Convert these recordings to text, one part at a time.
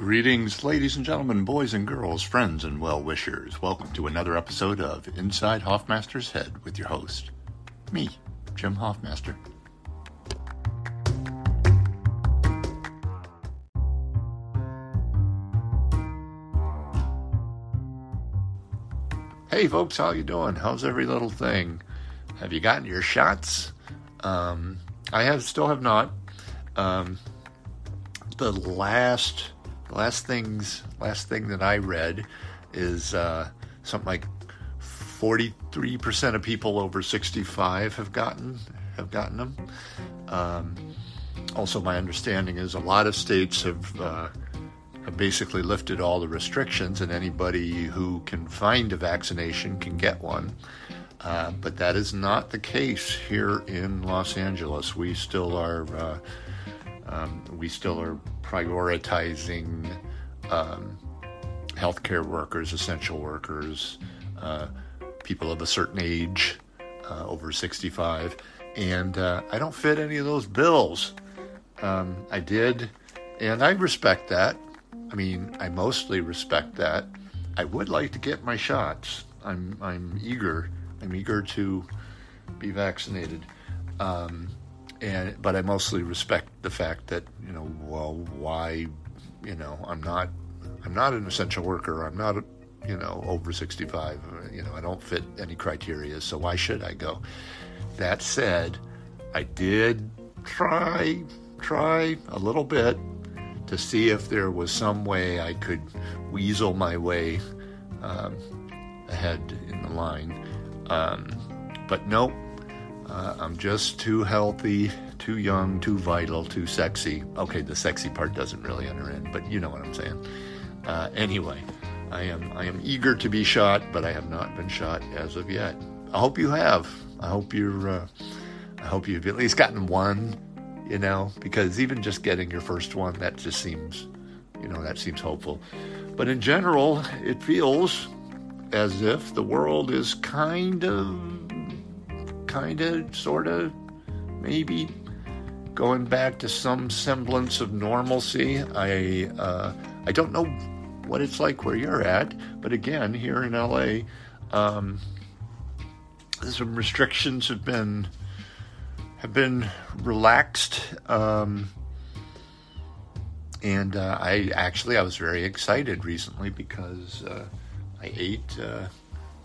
Greetings, ladies and gentlemen, boys and girls, friends and well wishers. Welcome to another episode of Inside Hoffmaster's Head with your host, me, Jim Hoffmaster. Hey folks, how you doing? How's every little thing? Have you gotten your shots? Um, I have still have not. Um, the last the last things last thing that I read is uh, something like 43% of people over 65 have gotten have gotten them. Um, also, my understanding is a lot of states have uh, have basically lifted all the restrictions, and anybody who can find a vaccination can get one. Uh, but that is not the case here in Los Angeles. We still are uh, um, we still are prioritizing um, healthcare workers, essential workers, uh, people of a certain age, uh, over 65, and uh, I don't fit any of those bills. Um, I did, and I respect that. I mean, I mostly respect that. I would like to get my shots. I'm I'm eager. I'm eager to be vaccinated. Um, and but I mostly respect the fact that you know, well, why, you know, I'm not, I'm not an essential worker. I'm not, you know, over 65. You know, I don't fit any criteria, so why should I go? That said, I did try, try a little bit to see if there was some way I could weasel my way um, ahead in the line. Um, but nope, uh, I'm just too healthy, too young, too vital, too sexy. Okay, the sexy part doesn't really enter in, but you know what I'm saying. Uh, anyway, I am I am eager to be shot, but I have not been shot as of yet. I hope you have. I hope you're. Uh, I hope you've at least gotten one. You know, because even just getting your first one, that just seems, you know, that seems hopeful. But in general, it feels as if the world is kind of kind of, sort of, maybe going back to some semblance of normalcy. I uh, I don't know what it's like where you're at, but again, here in LA, um, some restrictions have been have been relaxed. Um, and uh, I actually I was very excited recently because uh, I ate uh,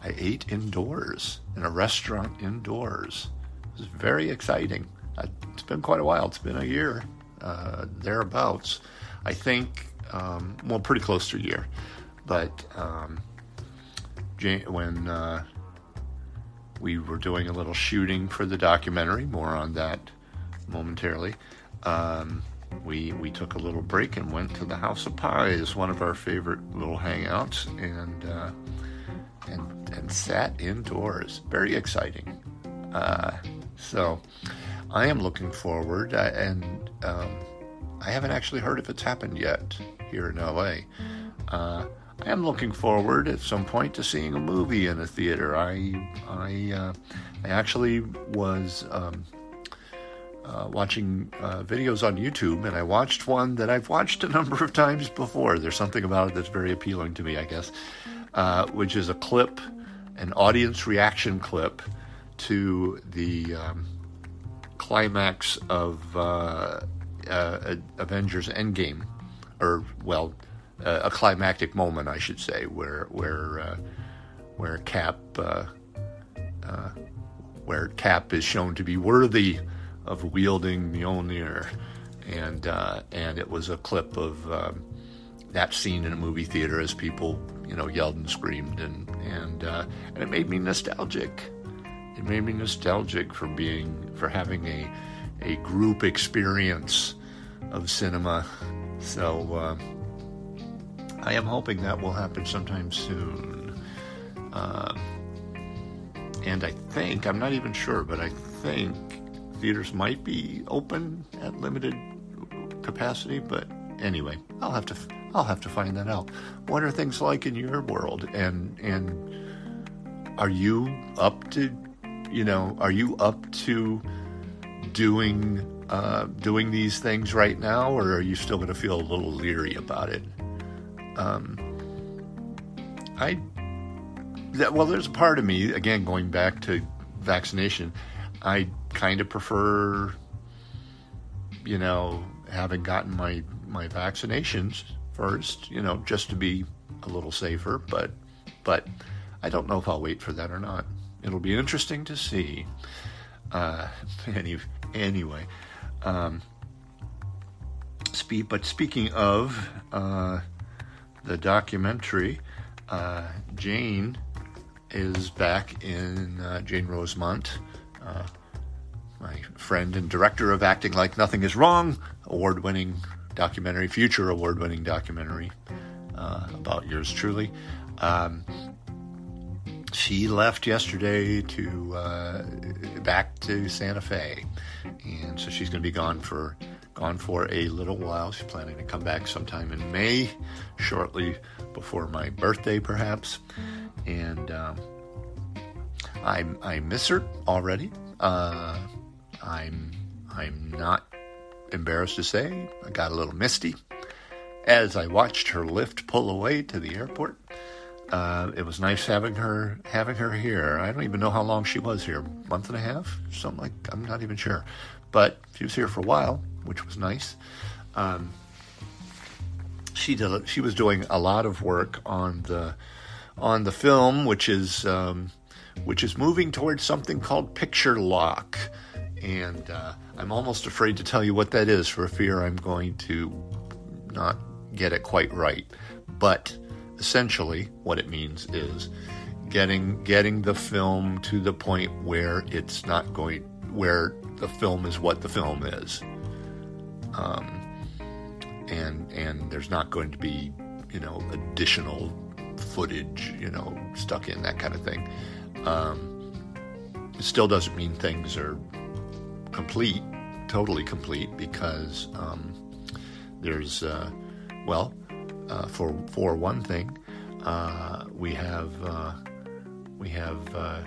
I ate indoors in a restaurant indoors. It was very exciting. It's been quite a while. It's been a year, uh, thereabouts. I think, um, well, pretty close to a year. But um, when uh, we were doing a little shooting for the documentary, more on that momentarily. Um, we we took a little break and went to the House of Pies, one of our favorite little hangouts, and uh, and, and sat indoors. Very exciting. Uh, so I am looking forward, uh, and um, I haven't actually heard if it's happened yet here in LA. Uh, I am looking forward at some point to seeing a movie in a theater. I I, uh, I actually was um, uh, watching uh, videos on YouTube, and I watched one that I've watched a number of times before. There's something about it that's very appealing to me, I guess uh, which is a clip, an audience reaction clip to the um, climax of uh, uh, Avengers Endgame, or well, a climactic moment, I should say, where where uh, where Cap uh, uh, where Cap is shown to be worthy of wielding Mjolnir, and and it was a clip of. Um, that scene in a movie theater as people, you know, yelled and screamed, and and uh, and it made me nostalgic. It made me nostalgic for being for having a a group experience of cinema. So uh, I am hoping that will happen sometime soon. Uh, and I think I'm not even sure, but I think theaters might be open at limited capacity. But anyway, I'll have to I'll have to find that out. What are things like in your world? And and are you up to, you know, are you up to doing uh, doing these things right now, or are you still going to feel a little leery about it? um, I that, well, there's a part of me again going back to vaccination. I kind of prefer, you know, having gotten my my vaccinations first, you know, just to be a little safer. But but I don't know if I'll wait for that or not. It'll be interesting to see. Uh, any, anyway, um, speak. But speaking of uh, the documentary, uh, Jane is back in uh, Jane Rosemont, uh, my friend and director of Acting Like Nothing Is Wrong, award winning documentary, future award winning documentary uh, about yours truly. Um, she left yesterday to uh, back to Santa Fe, and so she's going to be gone for gone for a little while. She's planning to come back sometime in May, shortly before my birthday, perhaps. And um, I I miss her already. Uh, I'm I'm not embarrassed to say I got a little misty as I watched her lift pull away to the airport. Uh, it was nice having her having her here. I don't even know how long she was here, A month and a half, something like. I'm not even sure, but she was here for a while, which was nice. Um, she did. She was doing a lot of work on the on the film, which is um, which is moving towards something called picture lock, and uh, I'm almost afraid to tell you what that is for fear I'm going to not get it quite right, but essentially what it means is getting getting the film to the point where it's not going where the film is what the film is. Um, and and there's not going to be you know additional footage you know stuck in that kind of thing. Um, it still doesn't mean things are complete totally complete because um, there's uh, well uh, for for one thing, uh, we have uh, we have uh,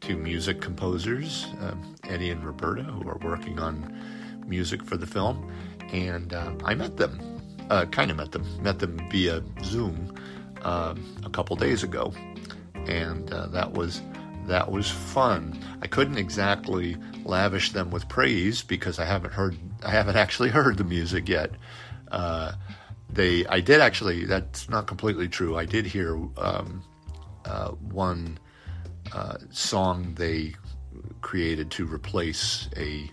two music composers, um, Eddie and Roberta, who are working on music for the film, and uh, I met them, kind of met them, met them via Zoom um, a couple days ago, and that was that was fun. I couldn't exactly lavish them with praise because I haven't heard I haven't actually heard the music yet. Uh, they I did actually that's not completely true. I did hear um, uh, one uh, song they created to replace a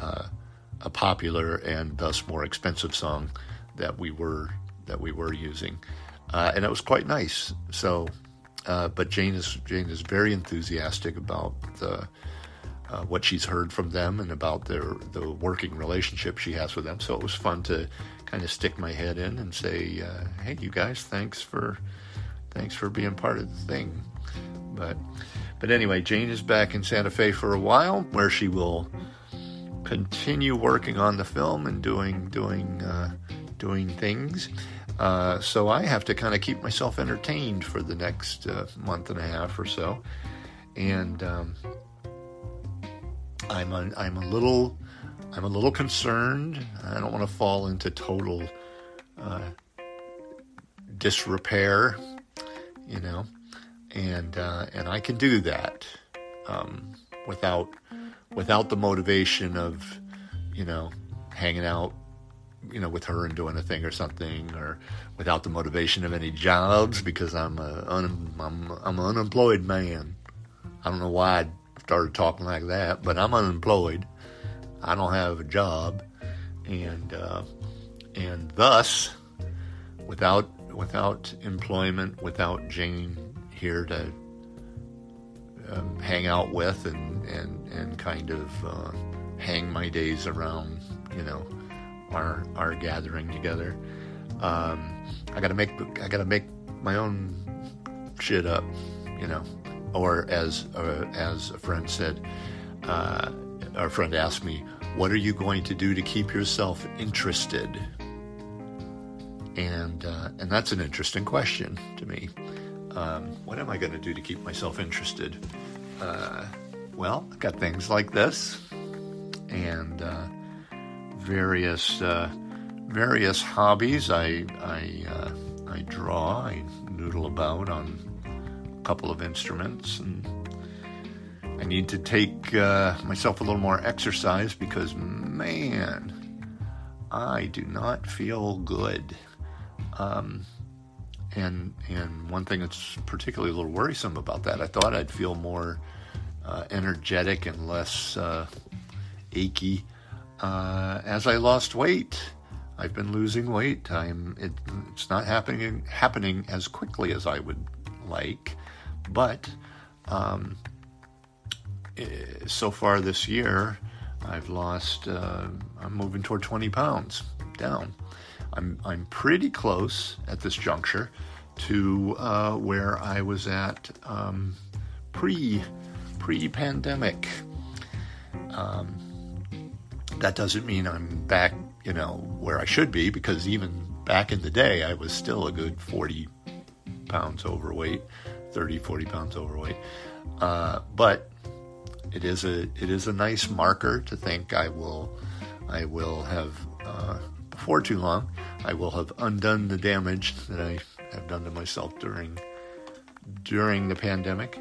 uh, a popular and thus more expensive song that we were that we were using, uh, and it was quite nice. So, uh, but Jane is Jane is very enthusiastic about the. Uh, what she's heard from them and about their the working relationship she has with them. So it was fun to kind of stick my head in and say, uh, "Hey, you guys, thanks for thanks for being part of the thing." But but anyway, Jane is back in Santa Fe for a while, where she will continue working on the film and doing doing uh, doing things. Uh, so I have to kind of keep myself entertained for the next uh, month and a half or so, and um, I'm a, I'm a little I'm a little concerned. I don't want to fall into total uh, disrepair, you know, and uh, and I can do that um, without without the motivation of you know hanging out you know with her and doing a thing or something or without the motivation of any jobs because I'm a un, I'm I'm an unemployed man. I don't know why I started talking like that, but I'm unemployed. I don't have a job, and uh, and thus, without without employment, without Jane here to um, hang out with and and and kind of uh, hang my days around, you know, our our gathering together. Um, I gotta make I gotta make my own shit up, you know, or as uh, as a friend said. Uh, our friend asked me, What are you going to do to keep yourself interested? And, uh, and that's an interesting question to me. Um, what am I going to do to keep myself interested? Uh, well, I've got things like this and uh, various uh, various hobbies. I, I uh, I draw, I noodle about on a couple of instruments, and I need to take uh, myself a little more exercise because, man, I do not feel good. Um, and and one thing that's particularly a little worrisome about that, I thought I'd feel more uh, energetic and less uh, achy uh, as I lost weight. I've been losing weight. I'm it, it's not happening happening as quickly as I would like, but um, eh, so far this year, I've lost. Uh, I'm moving toward 20 pounds down. I'm I'm pretty close at this juncture to uh, where I was at um, pre pre pandemic. Um, that doesn't mean I'm back, you know, where I should be because even back in the day, I was still a good 40 pounds overweight, 30, 40 pounds overweight. Uh, but it is a it is a nice marker to think I will I will have uh, before too long I will have undone the damage that I have done to myself during during the pandemic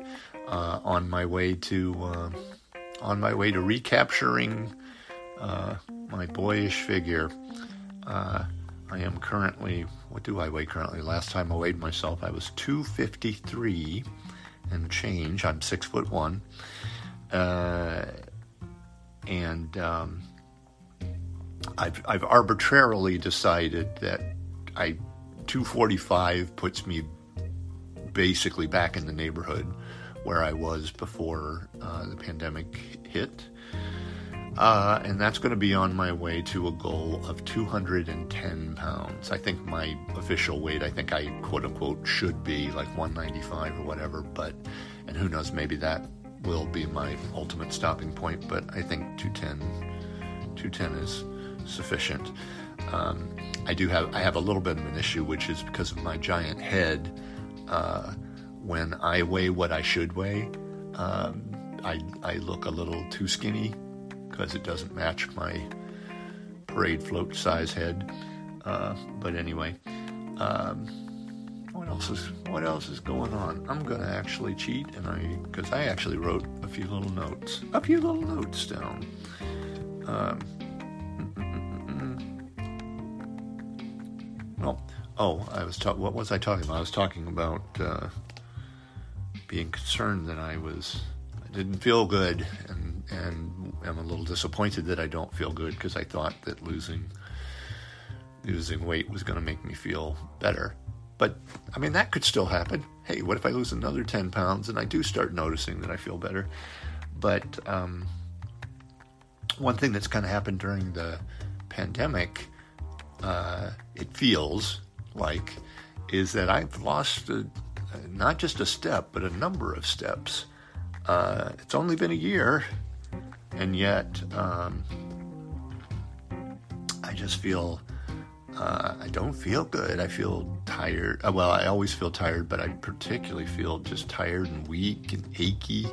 uh, on my way to uh, on my way to recapturing uh, my boyish figure. Uh, I am currently, what do I weigh currently? Last time I weighed myself, I was 253 and change. I'm six foot one. Uh, and um, I've, I've arbitrarily decided that I 245 puts me basically back in the neighborhood where I was before uh, the pandemic hit. Uh, and that's going to be on my way to a goal of 210 pounds. I think my official weight, I think I quote unquote should be like 195 or whatever, but, and who knows, maybe that will be my ultimate stopping point, but I think 210, 210 is sufficient. Um, I do have, I have a little bit of an issue, which is because of my giant head. Uh, when I weigh what I should weigh, um, I, I look a little too skinny because it doesn't match my parade float size head. Uh, but anyway, um, what else is what else is going on? I'm gonna actually cheat, and I because I actually wrote a few little notes, a few little notes down. Um, well, oh, I was talking. What was I talking about? I was talking about uh, being concerned that I was I didn't feel good, and and am a little disappointed that I don't feel good because I thought that losing losing weight was going to make me feel better. But I mean, that could still happen. Hey, what if I lose another 10 pounds and I do start noticing that I feel better? But um, one thing that's kind of happened during the pandemic, uh, it feels like, is that I've lost a, not just a step, but a number of steps. Uh, it's only been a year, and yet um, I just feel uh, I don't feel good. I feel tired. Uh, well, I always feel tired, but I particularly feel just tired and weak and achy,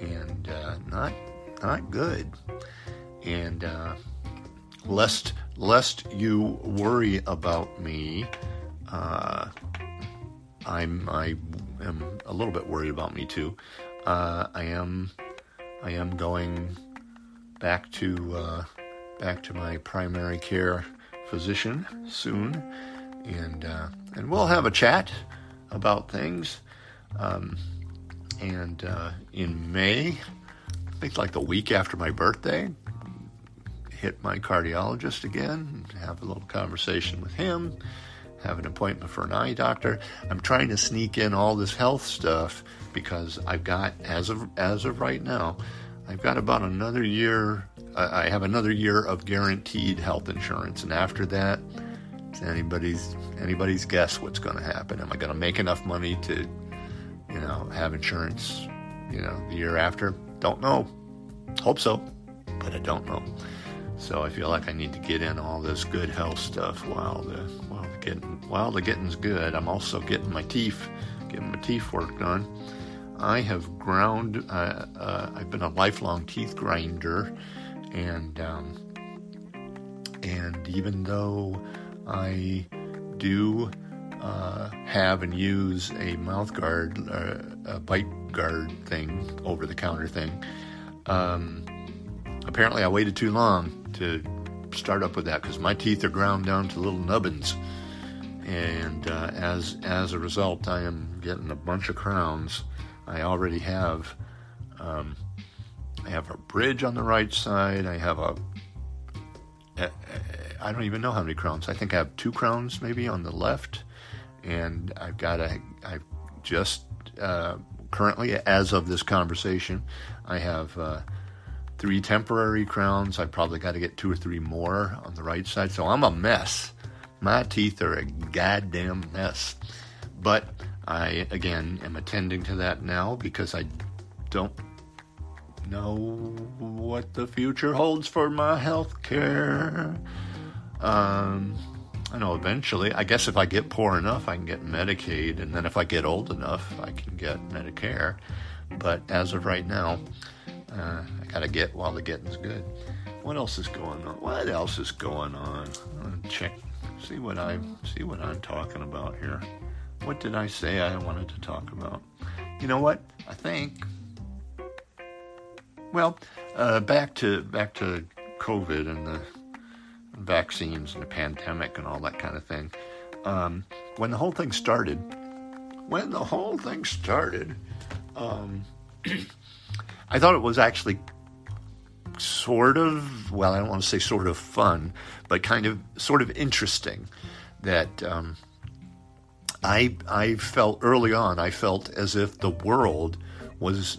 and uh, not not good. And uh, lest lest you worry about me, uh, I'm I am a little bit worried about me too. Uh, I am I am going back to uh, back to my primary care physician soon, and uh, and we'll have a chat about things. Um, and uh, in May, I think like the week after my birthday, hit my cardiologist again, have a little conversation with him, have an appointment for an eye doctor. I'm trying to sneak in all this health stuff because I've got as of as of right now, I've got about another year. I have another year of guaranteed health insurance, and after that, it's anybody's anybody's guess what's going to happen. Am I going to make enough money to, you know, have insurance, you know, the year after? Don't know. Hope so, but I don't know. So I feel like I need to get in all this good health stuff while the while the getting while the getting's good. I'm also getting my teeth getting my teeth worked on. I have ground. Uh, uh, I've been a lifelong teeth grinder, and um, and even though I do uh, have and use a mouth guard, uh, a bite guard thing, over the counter thing. Um, apparently, I waited too long to start up with that because my teeth are ground down to little nubbins, and uh, as as a result, I am getting a bunch of crowns. I already have. Um, I have a bridge on the right side. I have a. I don't even know how many crowns. I think I have two crowns maybe on the left, and I've got a. I've just uh, currently, as of this conversation, I have uh, three temporary crowns. I probably got to get two or three more on the right side. So I'm a mess. My teeth are a goddamn mess. But I, again, am attending to that now because I don't know what the future holds for my health care. Um, I know eventually, I guess if I get poor enough, I can get Medicaid, and then if I get old enough, I can get Medicare. But as of right now, uh, I gotta get while the getting's good. What else is going on? What else is going on? check, see what I see what I'm talking about here. What did I say I wanted to talk about? You know what? I think. Well, uh, back to back to COVID and the vaccines and the pandemic and all that kind of thing. Um, when the whole thing started, when the whole thing started, um, I thought it was actually sort of, well, I don't want to say sort of fun, but kind of sort of interesting that um, I, I felt early on, I felt as if the world was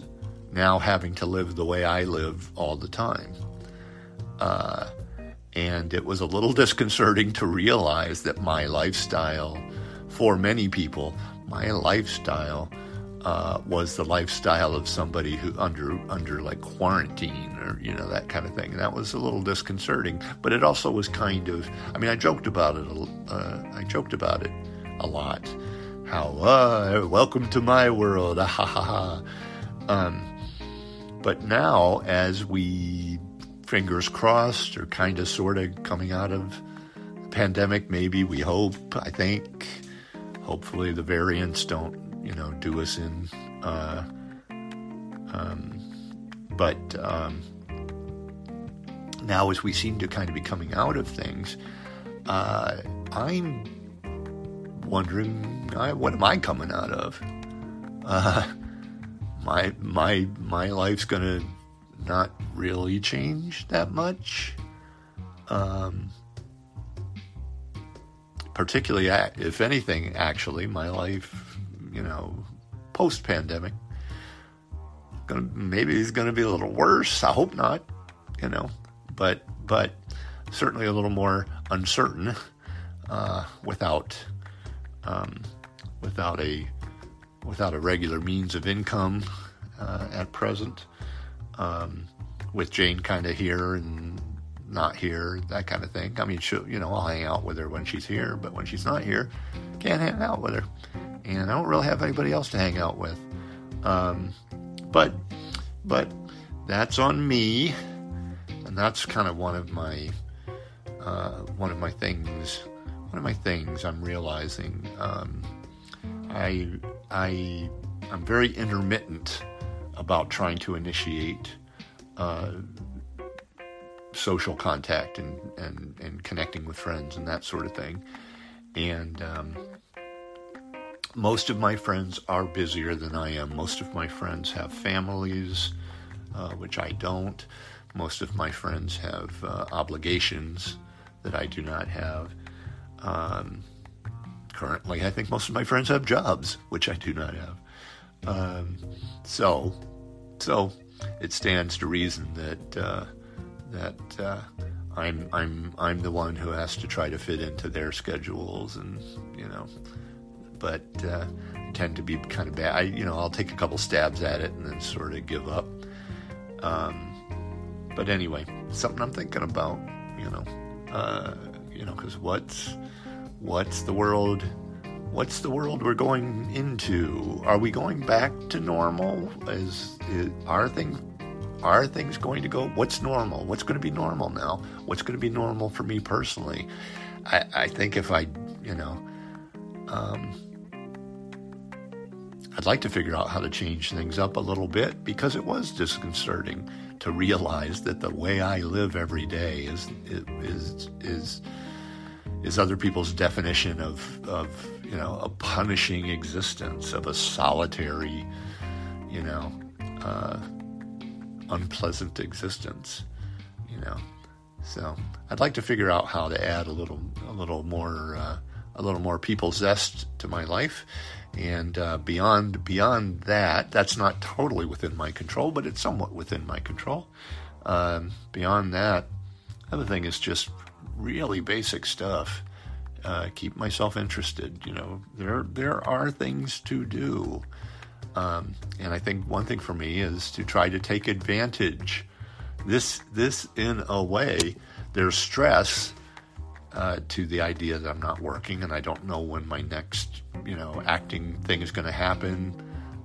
now having to live the way I live all the time. Uh, and it was a little disconcerting to realize that my lifestyle, for many people, my lifestyle uh, was the lifestyle of somebody who under under like quarantine or you know that kind of thing. And that was a little disconcerting, but it also was kind of. I mean, I joked about it. Uh, I joked about it a lot. How uh, welcome to my world, ha ha ha. Um, but now, as we fingers crossed, are kind of sort of coming out of the pandemic, maybe we hope. I think. Hopefully, the variants don't you know, do us in. Uh, um, but um, now, as we seem to kind of be coming out of things, uh, I'm wondering, I, what am I coming out of? Uh, my my my life's gonna not really change that much. Um, particularly, if anything, actually, my life you know, post pandemic. Gonna maybe it's gonna be a little worse. I hope not, you know, but but certainly a little more uncertain uh, without um, without a without a regular means of income uh, at present. Um, with Jane kind of here and not here, that kind of thing. I mean, she you know, I'll hang out with her when she's here, but when she's not here, can't hang out with her and I don't really have anybody else to hang out with. Um, but but that's on me, and that's kind of one of my uh, one of my things. One of my things I'm realizing. Um, I I I'm very intermittent about trying to initiate uh, social contact and, and and connecting with friends and that sort of thing, and um, most of my friends are busier than I am. Most of my friends have families, uh, which I don't. Most of my friends have uh, obligations that I do not have. Um, currently, I think most of my friends have jobs, which I do not have. Um, so, so it stands to reason that uh, that uh, I'm I'm I'm the one who has to try to fit into their schedules, and you know but uh, tend to be kind of bad. I, you know, I'll take a couple stabs at it and then sort of give up. Um, but anyway, something I'm thinking about, you know, uh, you know, because what's what's the world? What's the world we're going into? Are we going back to normal? Is, is are things are things going to go? What's normal? What's going to be normal now? What's going to be normal for me personally? I, I think if I, you know, um, I'd like to figure out how to change things up a little bit because it was disconcerting to realize that the way I live every day is is is is other people's definition of of you know a punishing existence of a solitary you know uh, unpleasant existence you know. So I'd like to figure out how to add a little a little more uh, a little more people zest to my life. And uh, beyond beyond that that's not totally within my control but it's somewhat within my control. Um, beyond that other thing is just really basic stuff. Uh, keep myself interested. You know, there there are things to do, um, and I think one thing for me is to try to take advantage. This this in a way, there's stress uh, to the idea that I'm not working and I don't know when my next you know acting thing is going to happen.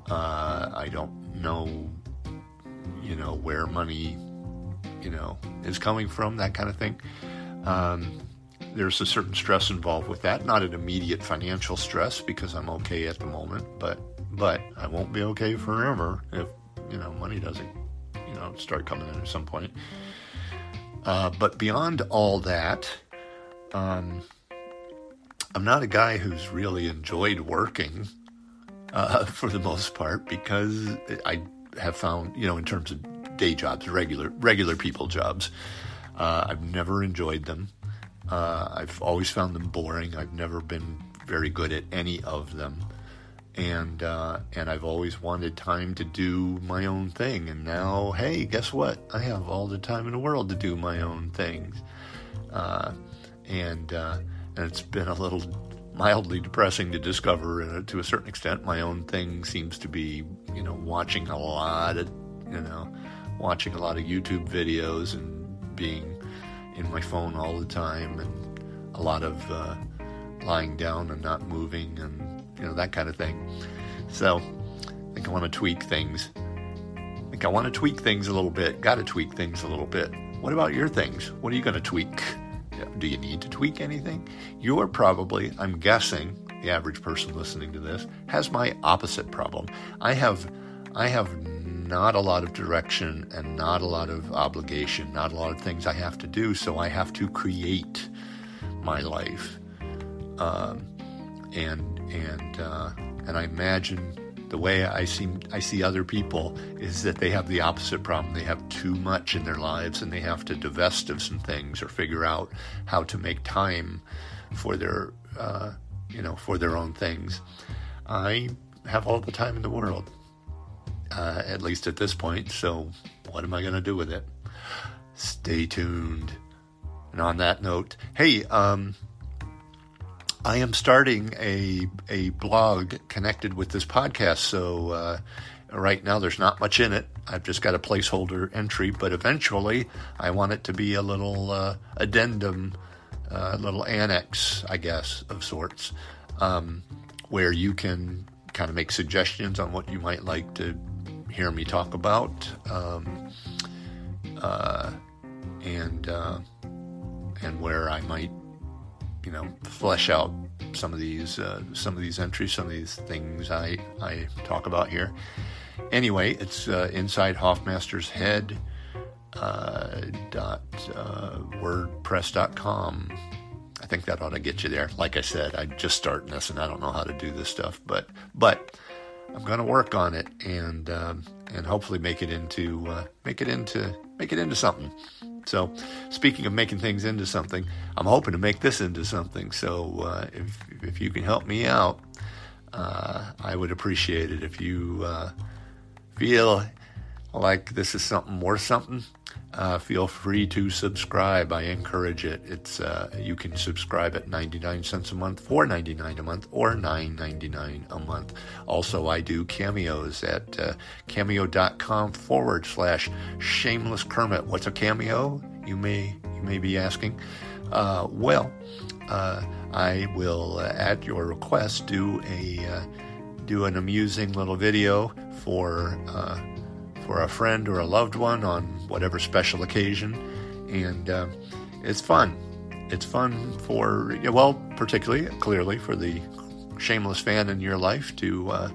Uh, I don't know you know where money you know is coming from that kind of thing. Um, there's a certain stress involved with that. Not an immediate financial stress because I'm okay at the moment, but but I won't be okay forever if you know money doesn't you know start coming in at some point. Uh, but beyond all that, um, I'm not a guy who's really enjoyed working uh, for the most part because I have found you know in terms of day jobs, regular regular people jobs. Uh, I've never enjoyed them. Uh, I've always found them boring. I've never been very good at any of them, and uh, and I've always wanted time to do my own thing. And now, hey, guess what? I have all the time in the world to do my own things, uh, and uh, and it's been a little mildly depressing to discover uh, to a certain extent. My own thing seems to be, you know, watching a lot of, you know, watching a lot of YouTube videos and being in my phone all the time and a lot of uh, lying down and not moving and you know that kind of thing. So I think I want to tweak things. I think I want to tweak things a little bit. Got to tweak things a little bit. What about your things? What are you going to tweak? Do you need to tweak anything? You're probably, I'm guessing, the average person listening to this has my opposite problem. I have, I have not a lot of direction and not a lot of obligation, not a lot of things I have to do. So I have to create my life, um, and and uh, and I imagine the way I see I see other people is that they have the opposite problem. They have too much in their lives, and they have to divest of some things or figure out how to make time for their uh, you know for their own things. I have all the time in the world uh, at least at this point. So, what am I going to do with it? Stay tuned. And on that note, hey, um, I am starting a a blog connected with this podcast. So uh, right now, there's not much in it. I've just got a placeholder entry, but eventually, I want it to be a little uh, addendum, a uh, little annex, I guess, of sorts, um, where you can kind of make suggestions on what you might like to hear me talk about, um, uh, and uh, and where I might, you know, flesh out some of these uh, some of these entries, some of these things I I talk about here. Anyway, it's uh, inside Hoffmaster's head. Uh, dot uh, wordpress.com I think that ought to get you there. Like I said, I'm just starting this and I don't know how to do this stuff, but but I'm going to work on it and um, and hopefully make it into uh, make it into make it into something. So, speaking of making things into something, I'm hoping to make this into something. So, uh, if if you can help me out, uh, I would appreciate it. If you uh, feel like this is something worth something, uh, feel free to subscribe. I encourage it. It's uh, you can subscribe at 99 cents a month, 4.99 a month, or 9.99 a month. Also, I do cameos at uh, cameo.com forward slash shameless Kermit. What's a cameo? You may you may be asking. Uh, well, uh, I will, uh, at your request, do a do an amusing little video for for a friend or a loved one on whatever special occasion. And uh, it's fun. It's fun for, well, particularly, clearly, for the shameless fan in your life to uh,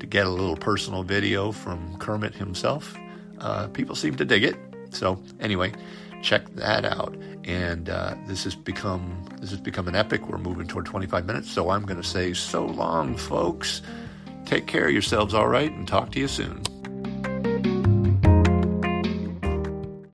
to get a little personal video from Kermit himself. Uh, people seem to dig it. So anyway, check that out. And uh, this has become this has become an epic. We're moving toward 25 minutes, so I'm going to say so long, folks. Take care of yourselves, all right, and talk to you soon. Bye.